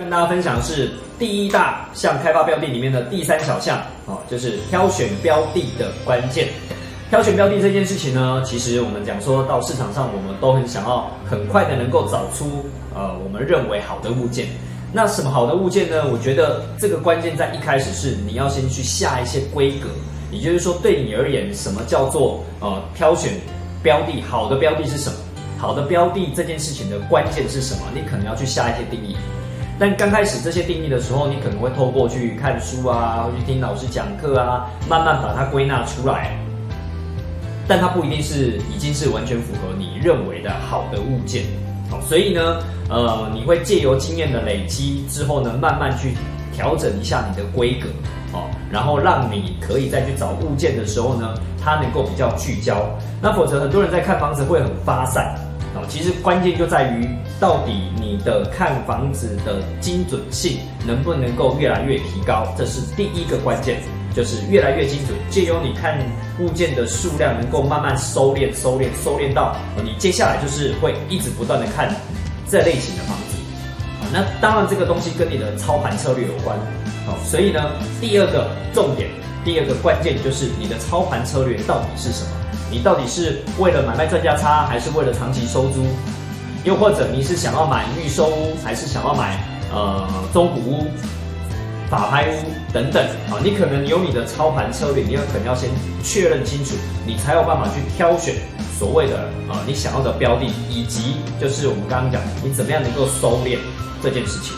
跟大家分享的是第一大项开发标的里面的第三小项哦，就是挑选标的的关键。挑选标的这件事情呢，其实我们讲说到市场上，我们都很想要很快的能够找出呃我们认为好的物件。那什么好的物件呢？我觉得这个关键在一开始是你要先去下一些规格，也就是说对你而言，什么叫做呃挑选标的好的标的是什么？好的标的这件事情的关键是什么？你可能要去下一些定义。但刚开始这些定义的时候，你可能会透过去看书啊，或去听老师讲课啊，慢慢把它归纳出来。但它不一定是已经是完全符合你认为的好的物件。好，所以呢，呃，你会借由经验的累积之后呢，慢慢去调整一下你的规格，哦，然后让你可以再去找物件的时候呢，它能够比较聚焦。那否则很多人在看房子会很发散。哦，其实关键就在于到底你的看房子的精准性能不能够越来越提高，这是第一个关键，就是越来越精准。借由你看物件的数量能够慢慢收敛、收敛、收敛到，你接下来就是会一直不断的看这类型的房子。那当然这个东西跟你的操盘策略有关。好，所以呢，第二个重点，第二个关键就是你的操盘策略到底是什么。你到底是为了买卖赚价差，还是为了长期收租？又或者你是想要买预售屋，还是想要买呃中古屋、法拍屋等等？啊，你可能有你的操盘策略，你要可能要先确认清楚，你才有办法去挑选所谓的啊你想要的标的，以及就是我们刚刚讲，你怎么样能够收敛这件事情。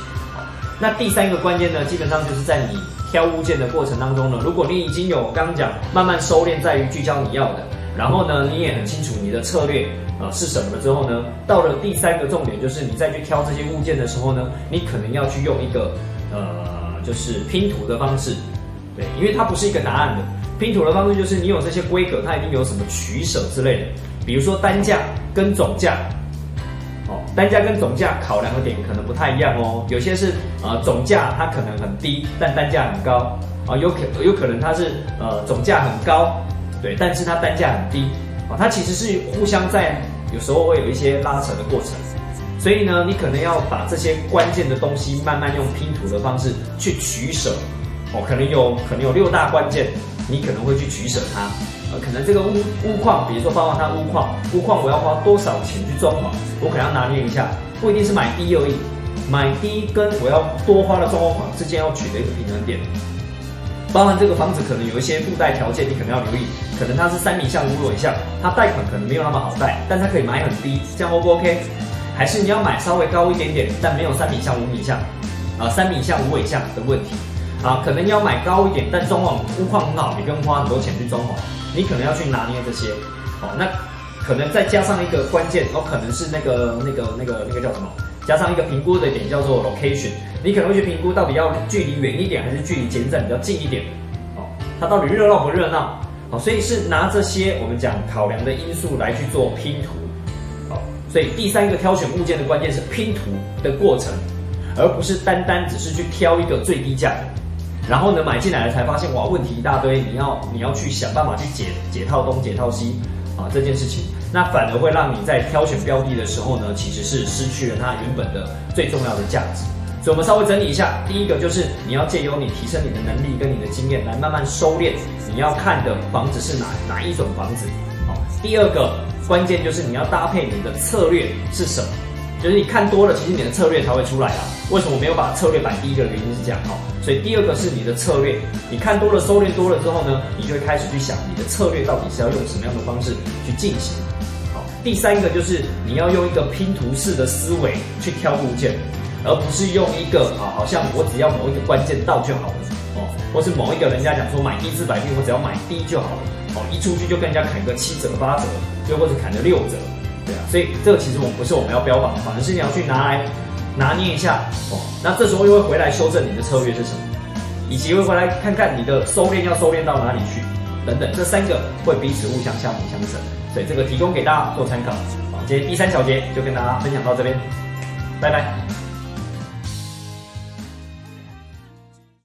那第三个关键呢，基本上就是在你挑物件的过程当中呢，如果你已经有刚刚讲慢慢收敛，在于聚焦你要的。然后呢，你也很清楚你的策略啊是什么了之后呢，到了第三个重点，就是你再去挑这些物件的时候呢，你可能要去用一个呃，就是拼图的方式，对，因为它不是一个答案的拼图的方式，就是你有这些规格，它一定有什么取舍之类的，比如说单价跟总价，哦，单价跟总价考量的点可能不太一样哦，有些是呃总价它可能很低，但单价很高啊，有可有可能它是呃总价很高。对，但是它单价很低，啊，它其实是互相在有时候会有一些拉扯的过程，所以呢，你可能要把这些关键的东西慢慢用拼图的方式去取舍，哦，可能有可能有六大关键，你可能会去取舍它，呃，可能这个屋屋况，比如说包括它屋况，屋况我要花多少钱去装潢，我可能要拿捏一下，不一定是买低而已，买低跟我要多花的装潢之间要取得一个平衡点。包含这个房子可能有一些附带条件，你可能要留意。可能它是三米向五楼以下，它贷款可能没有那么好贷，但它可以买很低，这样 O 不 OK？还是你要买稍微高一点点，但没有三米向五米向，啊，三米向五尾向的问题，啊，可能要买高一点，但装潢屋况很好，你不用花很多钱去装潢，你可能要去拿捏这些。哦，那可能再加上一个关键，哦，可能是那个那个那个那个叫什么？加上一个评估的点叫做 location，你可能会去评估到底要距离远一点还是距离减站比较近一点，哦，它到底热闹不热闹？好，所以是拿这些我们讲考量的因素来去做拼图，好，所以第三个挑选物件的关键是拼图的过程，而不是单单只是去挑一个最低价，然后呢买进来了才发现哇问题一大堆，你要你要去想办法去解解套东解套西啊这件事情。那反而会让你在挑选标的的时候呢，其实是失去了它原本的最重要的价值。所以，我们稍微整理一下，第一个就是你要借由你提升你的能力跟你的经验，来慢慢收敛你要看的房子是哪哪一种房子。好，第二个关键就是你要搭配你的策略是什么，就是你看多了，其实你的策略才会出来啊。为什么没有把策略摆第一个原因是这样哈？所以第二个是你的策略，你看多了收敛多了之后呢，你就会开始去想你的策略到底是要用什么样的方式去进行。好第三个就是你要用一个拼图式的思维去挑物件，而不是用一个啊，好像我只要某一个关键到就好了哦，或是某一个人家讲说买低至百病，我只要买低就好了哦，一出去就跟人家砍个七折八折，又或者砍个六折，对啊，所以这个其实我们不是我们要标榜，反而是你要去拿来拿捏一下哦，那这时候又会回来修正你的策略是什么，以及会回来看看你的收敛要收敛到哪里去。等等，这三个会彼此互相相辅相成，所以这个提供给大家做参考。好，今天第三小节就跟大家分享到这边，拜拜。